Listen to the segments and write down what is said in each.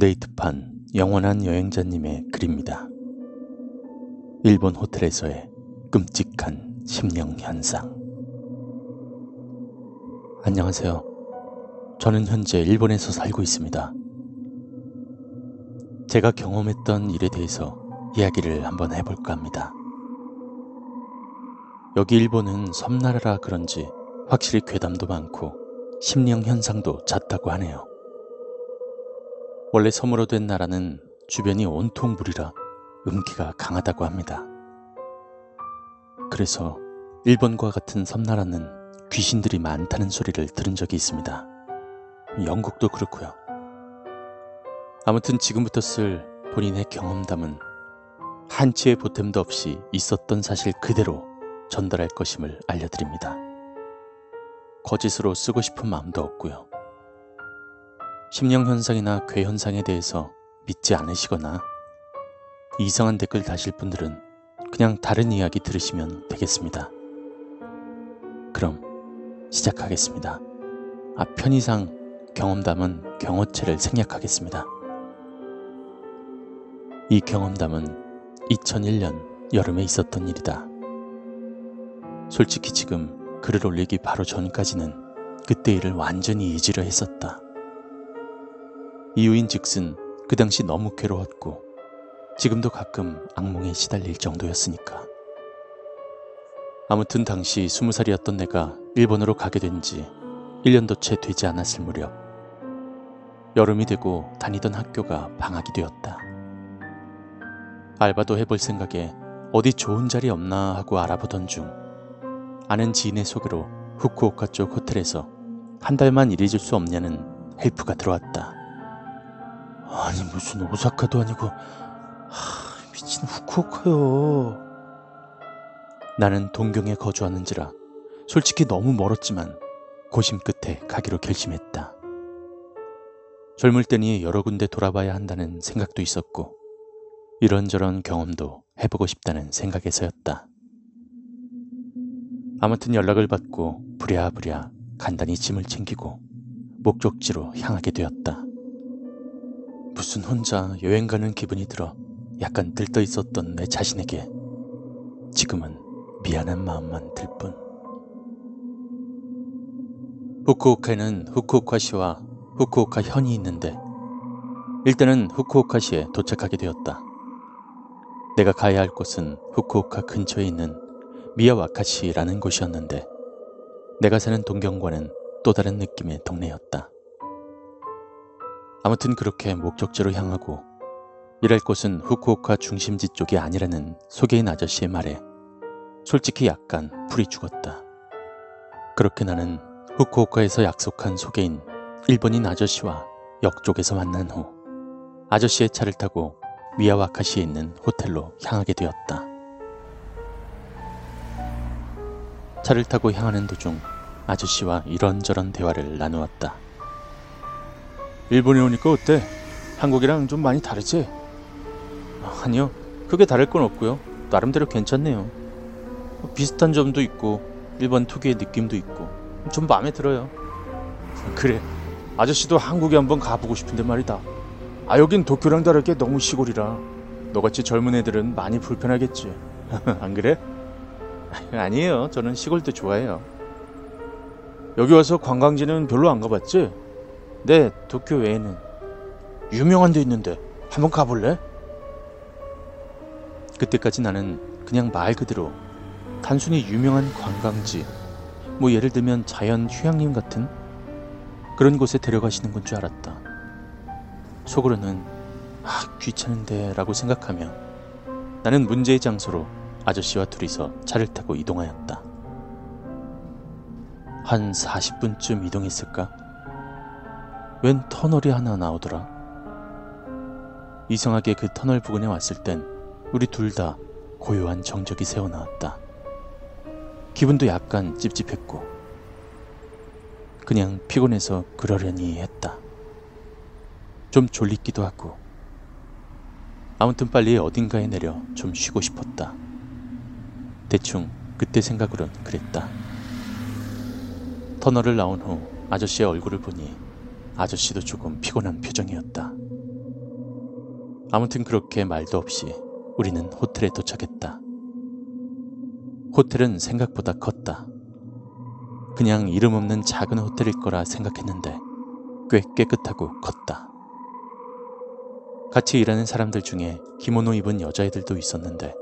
네이트판 영원한 여행자님의 글입니다. 일본 호텔에서의 끔찍한 심령 현상. 안녕하세요. 저는 현재 일본에서 살고 있습니다. 제가 경험했던 일에 대해서 이야기를 한번 해볼까 합니다. 여기 일본은 섬나라라 그런지 확실히 괴담도 많고 심령 현상도 잦다고 하네요. 원래 섬으로 된 나라는 주변이 온통 물이라 음기가 강하다고 합니다. 그래서 일본과 같은 섬나라는 귀신들이 많다는 소리를 들은 적이 있습니다. 영국도 그렇고요. 아무튼 지금부터 쓸 본인의 경험담은 한치의 보탬도 없이 있었던 사실 그대로 전달할 것임을 알려드립니다. 거짓으로 쓰고 싶은 마음도 없고요. 심령현상이나 괴현상에 대해서 믿지 않으시거나 이상한 댓글 다실 분들은 그냥 다른 이야기 들으시면 되겠습니다. 그럼 시작하겠습니다. 아, 편의상 경험담은 경어체를 생략하겠습니다. 이 경험담은 2001년 여름에 있었던 일이다. 솔직히 지금 글을 올리기 바로 전까지는 그때 일을 완전히 잊으려 했었다. 이유인 즉슨 그 당시 너무 괴로웠고 지금도 가끔 악몽에 시달릴 정도였으니까. 아무튼 당시 20살이었던 내가 일본으로 가게 된 지 1년도 채 되지 않았을 무렵 여름이 되고 다니던 학교가 방학이 되었다. 알바도 해볼 생각에 어디 좋은 자리 없나 하고 알아보던 중 아는 지인의 소개로 후쿠오카 쪽 호텔에서 한 달만 일해줄 수 없냐는 헬프가 들어왔다. 아니 무슨 오사카도 아니고 하, 미친 후쿠오카요. 나는 동경에 거주하는지라 솔직히 너무 멀었지만 고심 끝에 가기로 결심했다. 젊을 때니 여러 군데 돌아봐야 한다는 생각도 있었고 이런저런 경험도 해보고 싶다는 생각에서였다. 아무튼 연락을 받고 부랴부랴 간단히 짐을 챙기고 목적지로 향하게 되었다. 무슨 혼자 여행 가는 기분이 들어 약간 들떠 있었던 내 자신에게 지금은 미안한 마음만 들 뿐. 후쿠오카에는 후쿠오카시와 후쿠오카 현이 있는데 일단은 후쿠오카시에 도착하게 되었다. 내가 가야 할 곳은 후쿠오카 근처에 있는 미야와카시라는 곳이었는데 내가 사는 동경과는 또 다른 느낌의 동네였다. 아무튼 그렇게 목적지로 향하고 일할 곳은 후쿠오카 중심지 쪽이 아니라는 소개인 아저씨의 말에 솔직히 약간 풀이 죽었다. 그렇게 나는 후쿠오카에서 약속한 소개인 일본인 아저씨와 역 쪽에서 만난 후 아저씨의 차를 타고 미야와카시에 있는 호텔로 향하게 되었다. 차를 타고 향하는 도중 아저씨와 이런저런 대화를 나누었다. 일본에 오니까 어때? 한국이랑 좀 많이 다르지? 아니요, 크게 다를 건 없고요. 나름대로 괜찮네요. 비슷한 점도 있고 일본 특유의 느낌도 있고 좀 마음에 들어요. 그래, 아저씨도 한국에 한번 가보고 싶은데 말이다. 아 여긴 도쿄랑 다르게 너무 시골이라 너같이 젊은 애들은 많이 불편하겠지. 안 그래? 아니에요. 저는 시골도 좋아해요. 여기 와서 관광지는 별로 안 가봤지? 네, 도쿄 외에는 유명한 데 있는데 한번 가볼래? 그때까지 나는 그냥 말 그대로 단순히 유명한 관광지, 뭐 예를 들면 자연 휴양림 같은 그런 곳에 데려가시는 건 줄 알았다. 속으로는 아, 귀찮은데 라고 생각하며 나는 문제의 장소로 아저씨와 둘이서 차를 타고 이동하였다. 한 40분쯤 이동했을까? 웬 터널이 하나 나오더라. 이상하게 그 터널 부근에 왔을 땐 우리 둘 다 고요한 정적이 새어나왔다. 기분도 약간 찝찝했고, 그냥 피곤해서 그러려니 했다. 좀 졸리기도 하고, 아무튼 빨리 어딘가에 내려 좀 쉬고 싶었다. 대충 그때 생각으론 그랬다. 터널을 나온 후 아저씨의 얼굴을 보니 아저씨도 조금 피곤한 표정이었다. 아무튼 그렇게 말도 없이 우리는 호텔에 도착했다. 호텔은 생각보다 컸다. 그냥 이름 없는 작은 호텔일 거라 생각했는데 꽤 깨끗하고 컸다. 같이 일하는 사람들 중에 기모노 입은 여자애들도 있었는데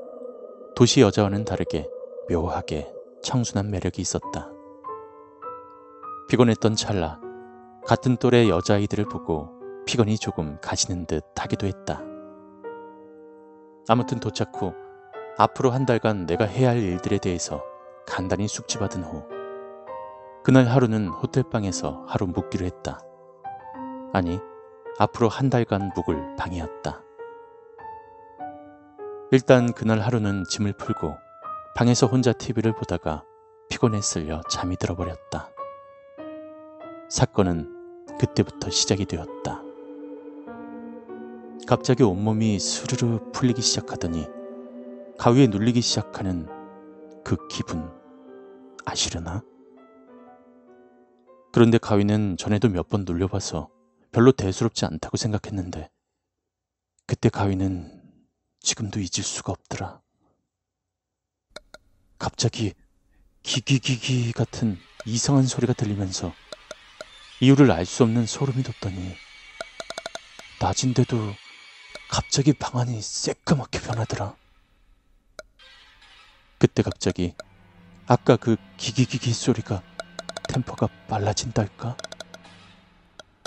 도시 여자와는 다르게 묘하게 청순한 매력이 있었다. 피곤했던 찰나 같은 또래 여자아이들을 보고 피곤이 조금 가시는 듯 하기도 했다. 아무튼 도착 후 앞으로 한 달간 내가 해야 할 일들에 대해서 간단히 숙지받은 후 그날 하루는 호텔방에서 하루 묵기로 했다. 아니, 앞으로 한 달간 묵을 방이었다. 일단 그날 하루는 짐을 풀고 방에서 혼자 TV를 보다가 피곤에 쓸려 잠이 들어버렸다. 사건은 그때부터 시작이 되었다. 갑자기 온몸이 스르르 풀리기 시작하더니 가위에 눌리기 시작하는 그 기분 아시려나? 그런데 가위는 전에도 몇 번 눌려봐서 별로 대수롭지 않다고 생각했는데 그때 가위는 지금도 잊을 수가 없더라. 갑자기 기기기기 같은 이상한 소리가 들리면서 이유를 알 수 없는 소름이 돋더니 낮인데도 갑자기 방안이 새까맣게 변하더라. 그때 갑자기 아까 그 기기기기 소리가 템포가 빨라진달까?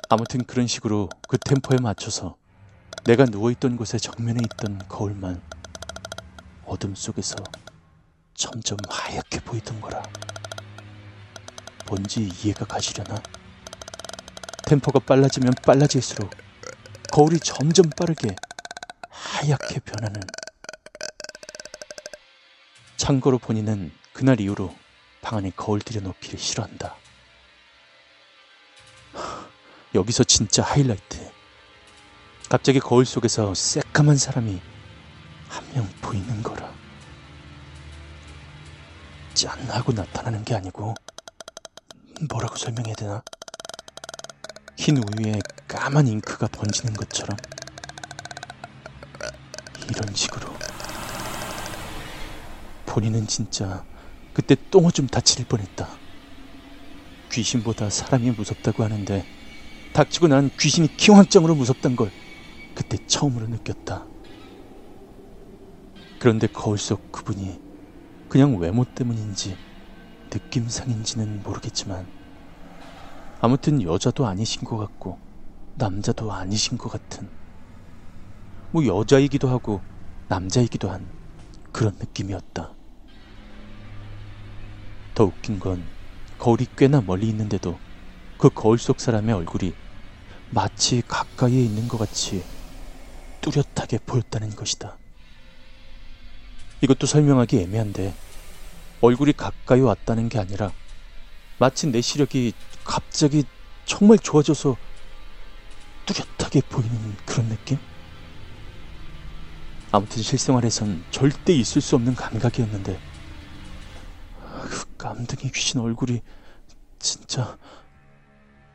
아무튼 그런 식으로 그 템포에 맞춰서 내가 누워있던 곳에 정면에 있던 거울만 어둠 속에서 점점 하얗게 보이던 거라. 뭔지 이해가 가시려나? 템포가 빨라지면 빨라질수록 거울이 점점 빠르게 하얗게 변하는. 참고로 본인은 그날 이후로 방 안에 거울 들여놓기를 싫어한다. 여기서 진짜 하이라이트. 갑자기 거울 속에서 새까만 사람이 한 명 보이는 거라. 짠 하고 나타나는 게 아니고 뭐라고 설명해야 되나? 흰 우유에 까만 잉크가 번지는 것처럼 이런 식으로 본인은 진짜 그때 똥오줌 다칠 뻔했다. 귀신보다 사람이 무섭다고 하는데 닥치고 난 귀신이 기왕장으로 무섭단 걸 그때 처음으로 느꼈다. 그런데 거울 속 그분이 그냥 외모 때문인지 느낌상인지는 모르겠지만 아무튼 여자도 아니신 것 같고 남자도 아니신 것 같은 뭐 여자이기도 하고 남자이기도 한 그런 느낌이었다. 더 웃긴 건 거울이 꽤나 멀리 있는데도 그 거울 속 사람의 얼굴이 마치 가까이에 있는 것 같이 뚜렷하게 보였다는 것이다. 이것도 설명하기 애매한데 얼굴이 가까이 왔다는 게 아니라 마치 내 시력이 갑자기 정말 좋아져서 뚜렷하게 보이는 그런 느낌? 아무튼 실생활에선 절대 있을 수 없는 감각이었는데 그 깜둥이 귀신 얼굴이 진짜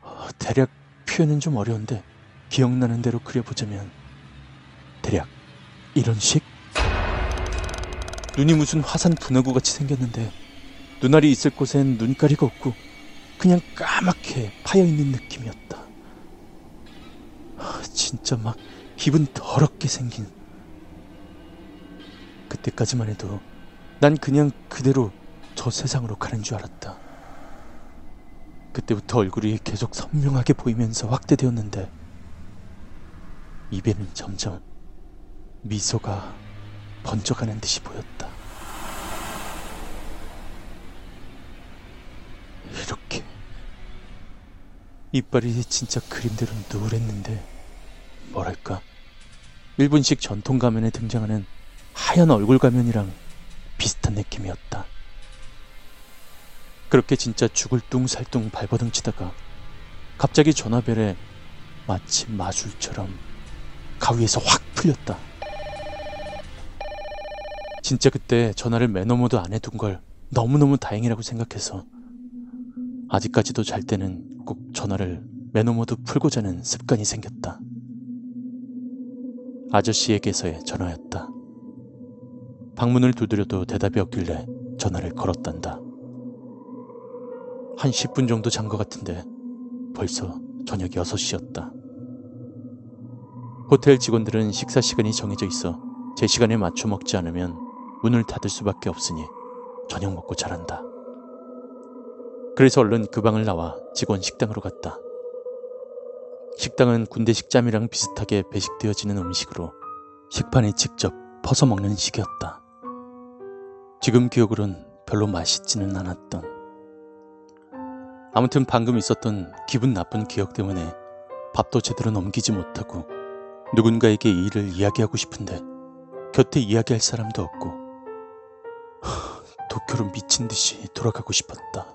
어, 대략 표현은 좀 어려운데 기억나는 대로 그려보자면 대략 이런 식? 눈이 무슨 화산 분화구 같이 생겼는데 눈알이 있을 곳엔 눈가리가 없고 그냥 까맣게 파여있는 느낌이었다. 하, 진짜 막 기분 더럽게 생긴. 그때까지만 해도 난 그냥 그대로 저 세상으로 가는 줄 알았다. 그때부터 얼굴이 계속 선명하게 보이면서 확대되었는데 입에는 점점 미소가 번져가는 듯이 보였다. 이렇게 이빨이 진짜 그림대로 누랬는데 뭐랄까 일본식 전통 가면에 등장하는 하얀 얼굴 가면이랑 비슷한 느낌이었다. 그렇게 진짜 죽을 뚱살뚱 발버둥 치다가 갑자기 전화벨에 마치 마술처럼 가위에서 확 풀렸다. 진짜 그때 전화를 매너 모드 안에 둔걸 너무너무 다행이라고 생각해서 아직까지도 잘 때는 꼭 전화를 매너 모드 풀고 자는 습관이 생겼다. 아저씨에게서의 전화였다. 방문을 두드려도 대답이 없길래 전화를 걸었단다. 한 10분 정도 잔 것 같은데 벌써 저녁 6시였다. 호텔 직원들은 식사 시간이 정해져 있어 제 시간에 맞춰 먹지 않으면 문을 닫을 수밖에 없으니 저녁 먹고 자란다. 그래서 얼른 그 방을 나와 직원 식당으로 갔다. 식당은 군대식 짬이랑 비슷하게 배식되어지는 음식으로 식판에 직접 퍼서 먹는 식이었다. 지금 기억으론 별로 맛있지는 않았던. 아무튼 방금 있었던 기분 나쁜 기억 때문에 밥도 제대로 넘기지 못하고 누군가에게 이 일을 이야기하고 싶은데 곁에 이야기할 사람도 없고 하, 도쿄로 미친 듯이 돌아가고 싶었다.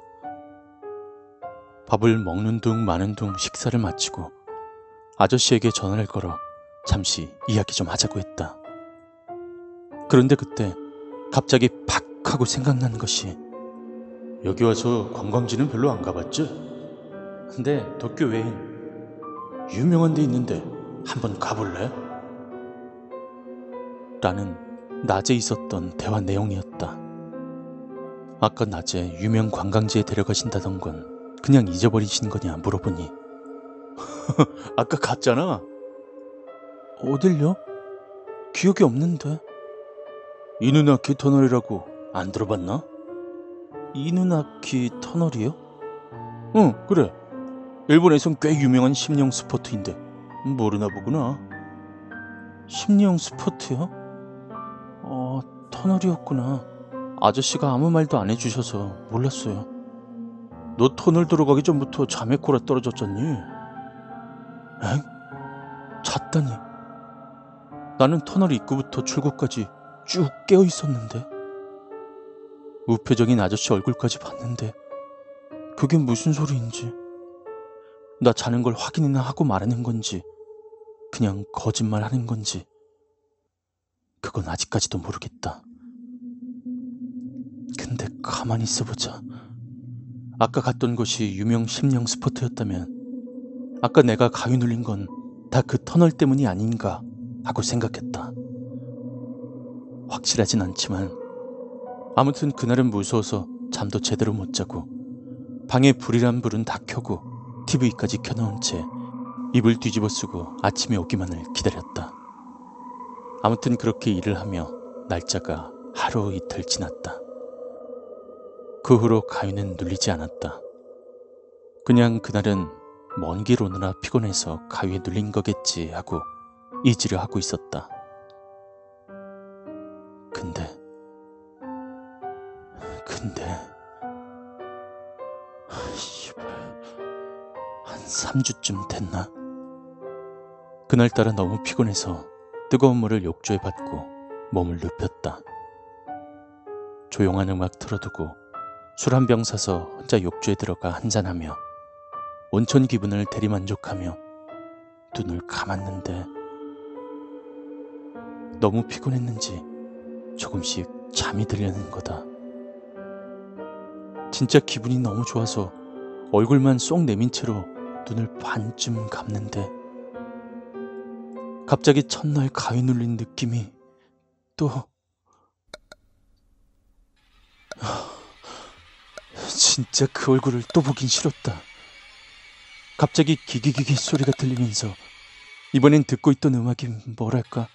밥을 먹는 둥 마는 둥 식사를 마치고 아저씨에게 전화를 걸어 잠시 이야기 좀 하자고 했다. 그런데 그때 갑자기 팍 하고 생각난 것이 여기 와서 관광지는 별로 안 가봤지? 근데 도쿄 외엔 유명한 데 있는데 한번 가볼래? 라는 낮에 있었던 대화 내용이었다. 아까 낮에 유명 관광지에 데려가신다던 건 그냥 잊어버리신 거냐 물어보니 아까 갔잖아. 어딜요? 기억이 없는데. 이 누나키 터널이라고 안 들어봤나? 이 누나키 터널이요? 응, 그래. 일본에선 꽤 유명한 심령 스포트인데 모르나 보구나. 심령 스포트요? 어, 터널이었구나. 아저씨가 아무 말도 안 해주셔서 몰랐어요. 너 터널 들어가기 전부터 잠에 코라 떨어졌잖니? 엥? 잤다니. 나는 터널 입구부터 출구까지 쭉 깨어 있었는데. 우표적인 아저씨 얼굴까지 봤는데 그게 무슨 소리인지. 나 자는 걸 확인이나 하고 말하는 건지 그냥 거짓말 하는 건지 그건 아직까지도 모르겠다. 근데 가만히 있어보자. 아까 갔던 곳이 유명 심령 스포트였다면 아까 내가 가위 눌린 건 다 그 터널 때문이 아닌가 하고 생각했다. 확실하진 않지만 아무튼 그날은 무서워서 잠도 제대로 못 자고 방에 불이란 불은 다 켜고 TV까지 켜놓은 채 입을 뒤집어 쓰고 아침에 오기만을 기다렸다. 아무튼 그렇게 일을 하며 날짜가 하루 이틀 지났다. 그 후로 가위는 눌리지 않았다. 그냥 그날은 먼 길 오느라 피곤해서 가위에 눌린 거겠지 하고 잊으려 하고 있었다. 근데, 근데, 씨발, 한 3주쯤 됐나? 그날따라 너무 피곤해서 뜨거운 물을 욕조에 받고 몸을 눕혔다. 조용한 음악 틀어두고 술 한 병 사서 혼자 욕조에 들어가 한잔하며 온천 기분을 대리만족하며 눈을 감았는데 너무 피곤했는지 조금씩 잠이 들려는 거다. 진짜 기분이 너무 좋아서 얼굴만 쏙 내민 채로 눈을 반쯤 감는데 갑자기 첫날 가위 눌린 느낌이 또 진짜 그 얼굴을 또 보긴 싫었다. 갑자기 기기기기 소리가 들리면서 이번엔 듣고 있던 음악이 뭐랄까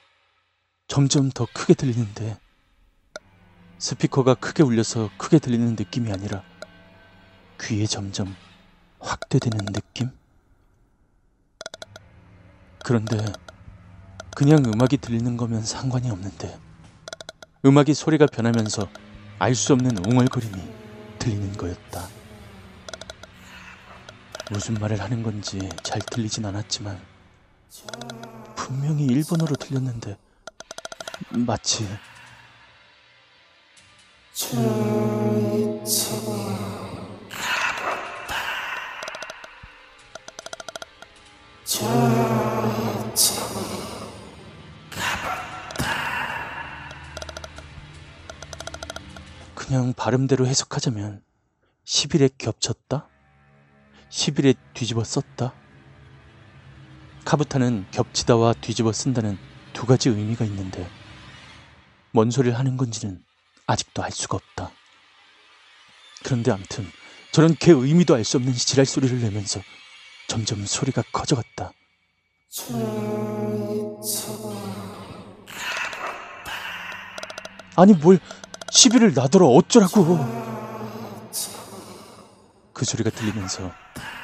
점점 더 크게 들리는데 스피커가 크게 울려서 크게 들리는 느낌이 아니라 귀에 점점 확대되는 느낌? 그런데 그냥 음악이 들리는 거면 상관이 없는데 음악이 소리가 변하면서 알 수 없는 웅얼거림이 들리는 거였다. 무슨 말을 하는 건지 잘 들리진 않았지만 분명히 일본어로 들렸는데 마치 그냥 발음대로 해석하자면 10일에 겹쳤다? 10일에 뒤집어 썼다? 카부타는 겹치다와 뒤집어 쓴다는 두 가지 의미가 있는데 뭔 소리를 하는 건지는 아직도 알 수가 없다. 그런데 암튼 저런 개 의미도 알 수 없는 지랄 소리를 내면서 점점 소리가 커져갔다. 아니 뭘 시비를 나더러 어쩌라고. 그 소리가 들리면서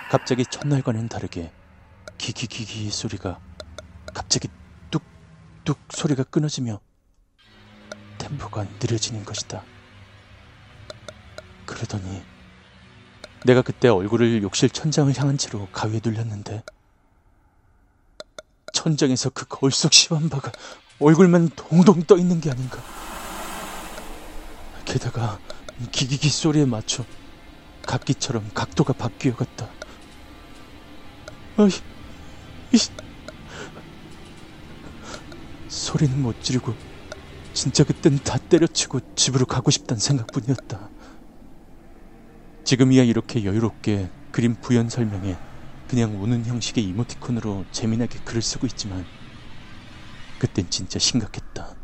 갑자기 첫날과는 다르게 기기기기 소리가 갑자기 뚝뚝 소리가 끊어지며 템포가 느려지는 것이다. 그러더니 내가 그때 얼굴을 욕실 천장을 향한 채로 가위에 눌렸는데 천장에서 그 거울 속 시완바가 얼굴만 동동 떠 있는 게 아닌가. 게다가 기기기 소리에 맞춰 각기처럼 각도가 바뀌어 갔다. 아이, 이, 소리는 못 지르고 진짜 그땐 다 때려치고 집으로 가고 싶단 생각뿐이었다. 지금이야 이렇게 여유롭게 그림 부연 설명에 그냥 우는 형식의 이모티콘으로 재미나게 글을 쓰고 있지만 그땐 진짜 심각했다.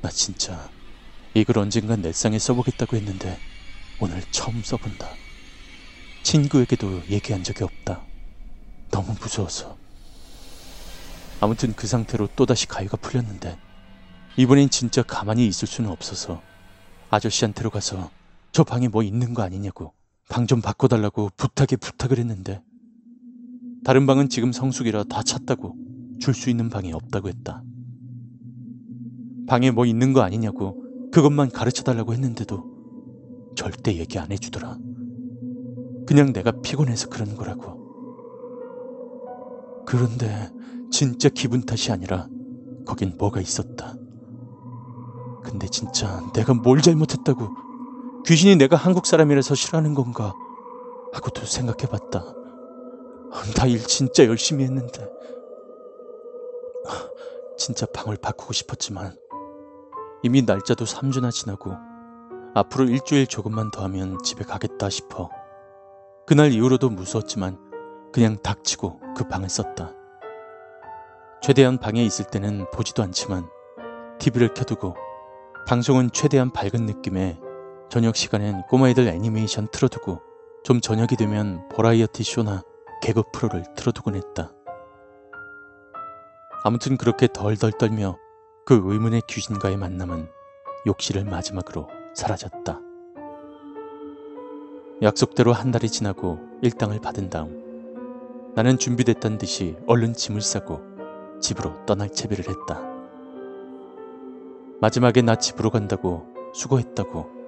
나 진짜 이걸 언젠간 내 상에 써보겠다고 했는데 오늘 처음 써본다. 친구에게도 얘기한 적이 없다. 너무 무서워서. 아무튼 그 상태로 또다시 가위가 풀렸는데 이번엔 진짜 가만히 있을 수는 없어서 아저씨한테로 가서 저 방에 뭐 있는 거 아니냐고 방 좀 바꿔달라고 부탁에 부탁을 했는데 다른 방은 지금 성수기라 다 찼다고 줄 수 있는 방이 없다고 했다. 방에 뭐 있는 거 아니냐고 그것만 가르쳐 달라고 했는데도 절대 얘기 안 해주더라. 그냥 내가 피곤해서 그런 거라고. 그런데 진짜 기분 탓이 아니라 거긴 뭐가 있었다. 근데 진짜 내가 뭘 잘못했다고 귀신이 내가 한국 사람이라서 싫어하는 건가 하고도 생각해봤다. 나 일 진짜 열심히 했는데 진짜 방을 바꾸고 싶었지만 이미 날짜도 3주나 지나고 앞으로 일주일 조금만 더 하면 집에 가겠다 싶어 그날 이후로도 무서웠지만 그냥 닥치고 그 방을 썼다. 최대한 방에 있을 때는 보지도 않지만 TV를 켜두고 방송은 최대한 밝은 느낌에 저녁 시간엔 꼬마애들 애니메이션 틀어두고 좀 저녁이 되면 버라이어티 쇼나 개그 프로를 틀어두곤 했다. 아무튼 그렇게 덜덜 떨며 그 의문의 귀신과의 만남은 욕실을 마지막으로 사라졌다. 약속대로 한 달이 지나고 일당을 받은 다음 나는 준비됐단 듯이 얼른 짐을 싸고 집으로 떠날 채비를 했다. 마지막에 나 집으로 간다고 수고했다고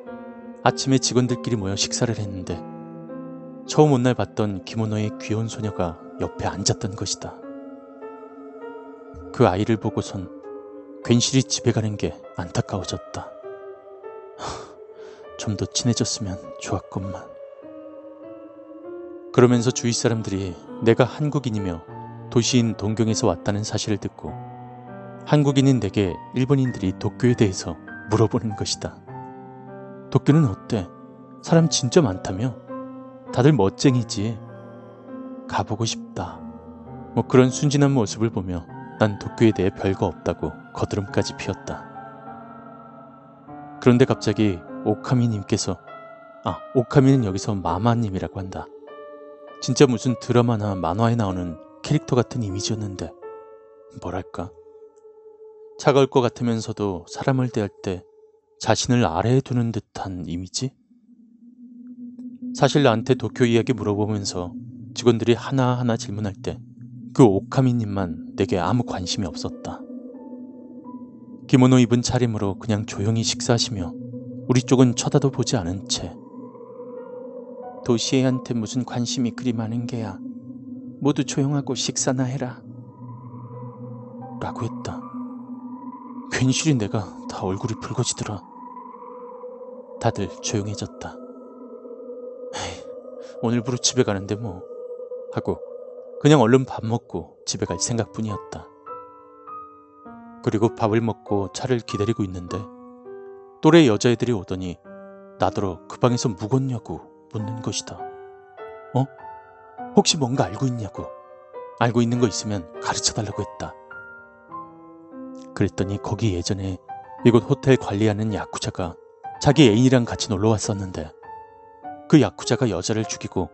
아침에 직원들끼리 모여 식사를 했는데 처음 온 날 봤던 기모노의 귀여운 소녀가 옆에 앉았던 것이다. 그 아이를 보고선 괜시리 집에 가는 게 안타까워졌다. 좀 더 친해졌으면 좋았건만. 그러면서 주위 사람들이 내가 한국인이며 도시인 동경에서 왔다는 사실을 듣고 한국인인 내게 일본인들이 도쿄에 대해서 물어보는 것이다. 도쿄는 어때? 사람 진짜 많다며? 다들 멋쟁이지. 가보고 싶다. 뭐 그런 순진한 모습을 보며 난 도쿄에 대해 별거 없다고 거드름까지 피웠다. 그런데 갑자기 오카미님께서 아, 오카미는 여기서 마마님이라고 한다. 진짜 무슨 드라마나 만화에 나오는 캐릭터 같은 이미지였는데 뭐랄까 차가울 것 같으면서도 사람을 대할 때 자신을 아래에 두는 듯한 이미지? 사실 나한테 도쿄 이야기 물어보면서 직원들이 하나하나 질문할 때 그 오카미님만 내게 아무 관심이 없었다. 기모노 입은 차림으로 그냥 조용히 식사하시며 우리 쪽은 쳐다도 보지 않은 채 도시애한테 무슨 관심이 그리 많은 게야. 모두 조용하고 식사나 해라. 라고 했다. 괜시리 내가 다 얼굴이 붉어지더라. 다들 조용해졌다. 에이, 오늘부로 집에 가는데 뭐. 하고 그냥 얼른 밥 먹고 집에 갈 생각뿐이었다. 그리고 밥을 먹고 차를 기다리고 있는데 또래 여자애들이 오더니 나더러 그 방에서 묵었냐고 묻는 것이다. 어? 혹시 뭔가 알고 있냐고. 알고 있는 거 있으면 가르쳐 달라고 했다. 그랬더니 거기 예전에 이곳 호텔 관리하는 야쿠자가 자기 애인이랑 같이 놀러 왔었는데 그 야쿠자가 여자를 죽이고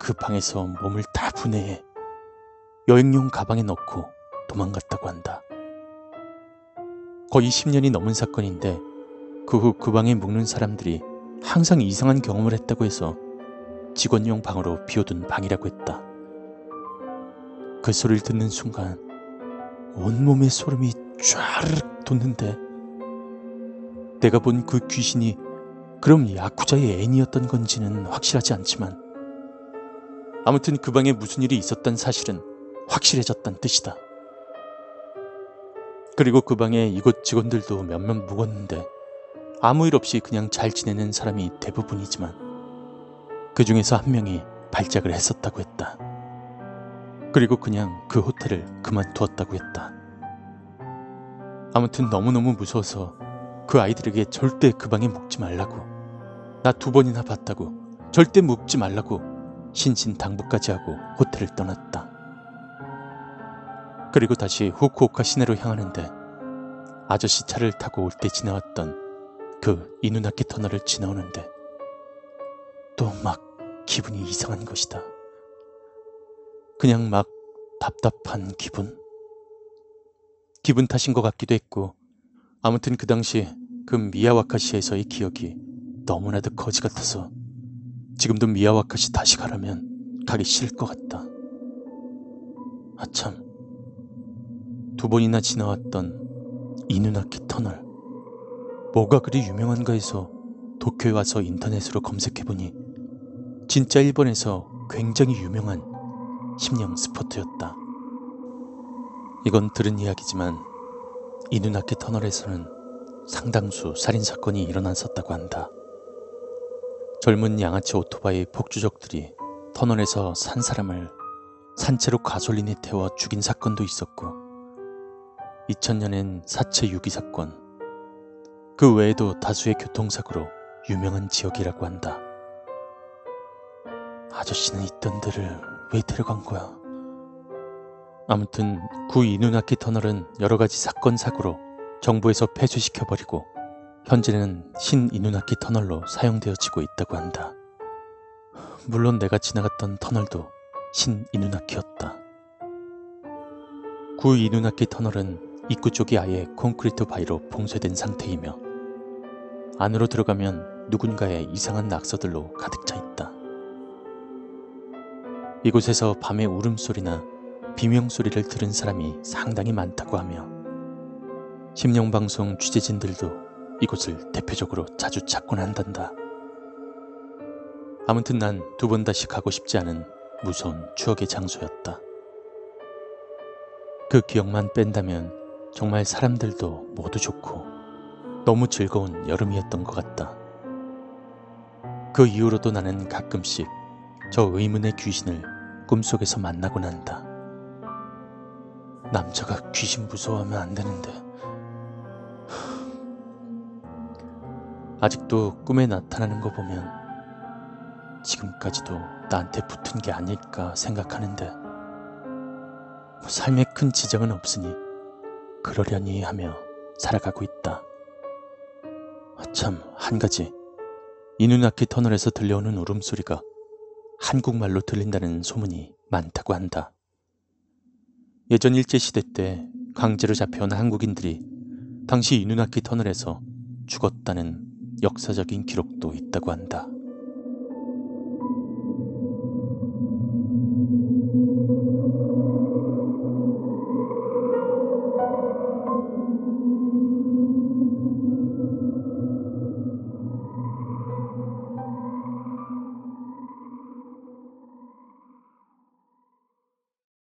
그 방에서 몸을 다 분해해 여행용 가방에 넣고 도망갔다고 한다. 거의 10년이 넘은 사건인데 그 후 그 방에 묵는 사람들이 항상 이상한 경험을 했다고 해서 직원용 방으로 비워둔 방이라고 했다. 그 소리를 듣는 순간 온몸에 소름이 쫙 돋는데 내가 본 그 귀신이 그럼 야쿠자의 애인이었던 건지는 확실하지 않지만 아무튼 그 방에 무슨 일이 있었던 사실은 확실해졌단 뜻이다. 그리고 그 방에 이곳 직원들도 몇몇 묵었는데 아무 일 없이 그냥 잘 지내는 사람이 대부분이지만 그 중에서 한 명이 발작을 했었다고 했다. 그리고 그냥 그 호텔을 그만두었다고 했다. 아무튼 너무너무 무서워서 그 아이들에게 절대 그 방에 묵지 말라고 나 두 번이나 봤다고 절대 묵지 말라고 신신당부까지 하고 호텔을 떠났다. 그리고 다시 후쿠오카 시내로 향하는데 아저씨 차를 타고 올 때 지나왔던 그 이누나키 터널을 지나오는데 또 막 기분이 이상한 것이다. 그냥 막 답답한 기분? 기분 탓인 것 같기도 했고 아무튼 그 당시 그 미야와카시에서의 기억이 너무나도 거지 같아서 지금도 미야와카시 다시 가라면 가기 싫을 것 같다. 아참 두 번이나 지나왔던 이누나키 터널 뭐가 그리 유명한가 해서 도쿄에 와서 인터넷으로 검색해보니 진짜 일본에서 굉장히 유명한 심령 스포트였다. 이건 들은 이야기지만 이누나키 터널에서는 상당수 살인사건이 일어났었다고 한다. 젊은 양아치 오토바이 폭주족들이 터널에서 산 사람을 산채로 가솔린에 태워 죽인 사건도 있었고 2000년엔 사체 유기 사건 그 외에도 다수의 교통사고로 유명한 지역이라고 한다. 아저씨는 있던 데를 왜 데려간 거야? 아무튼 구 이누나키 터널은 여러 가지 사건 사고로 정부에서 폐쇄시켜버리고 현재는 신 이누나키 터널로 사용되어지고 있다고 한다. 물론 내가 지나갔던 터널도 신 이누나키였다. 구 이누나키 터널은 입구 쪽이 아예 콘크리트 바위로 봉쇄된 상태이며 안으로 들어가면 누군가의 이상한 낙서들로 가득 차 있다. 이곳에서 밤의 울음소리나 비명소리를 들은 사람이 상당히 많다고 하며 심령방송 취재진들도 이곳을 대표적으로 자주 찾곤 한단다. 아무튼 난 두 번 다시 가고 싶지 않은 무서운 추억의 장소였다. 그 기억만 뺀다면 정말 사람들도 모두 좋고 너무 즐거운 여름이었던 것 같다. 그 이후로도 나는 가끔씩 저 의문의 귀신을 꿈속에서 만나곤 한다. 남자가 귀신 무서워하면 안 되는데. 아직도 꿈에 나타나는 거 보면 지금까지도 나한테 붙은 게 아닐까 생각하는데 뭐 삶에 큰 지장은 없으니 그러려니 하며 살아가고 있다. 참, 한 가지. 이누나키 터널에서 들려오는 울음소리가 한국말로 들린다는 소문이 많다고 한다. 예전 일제시대 때 강제로 잡혀온 한국인들이 당시 이누나키 터널에서 죽었다는 역사적인 기록도 있다고 한다.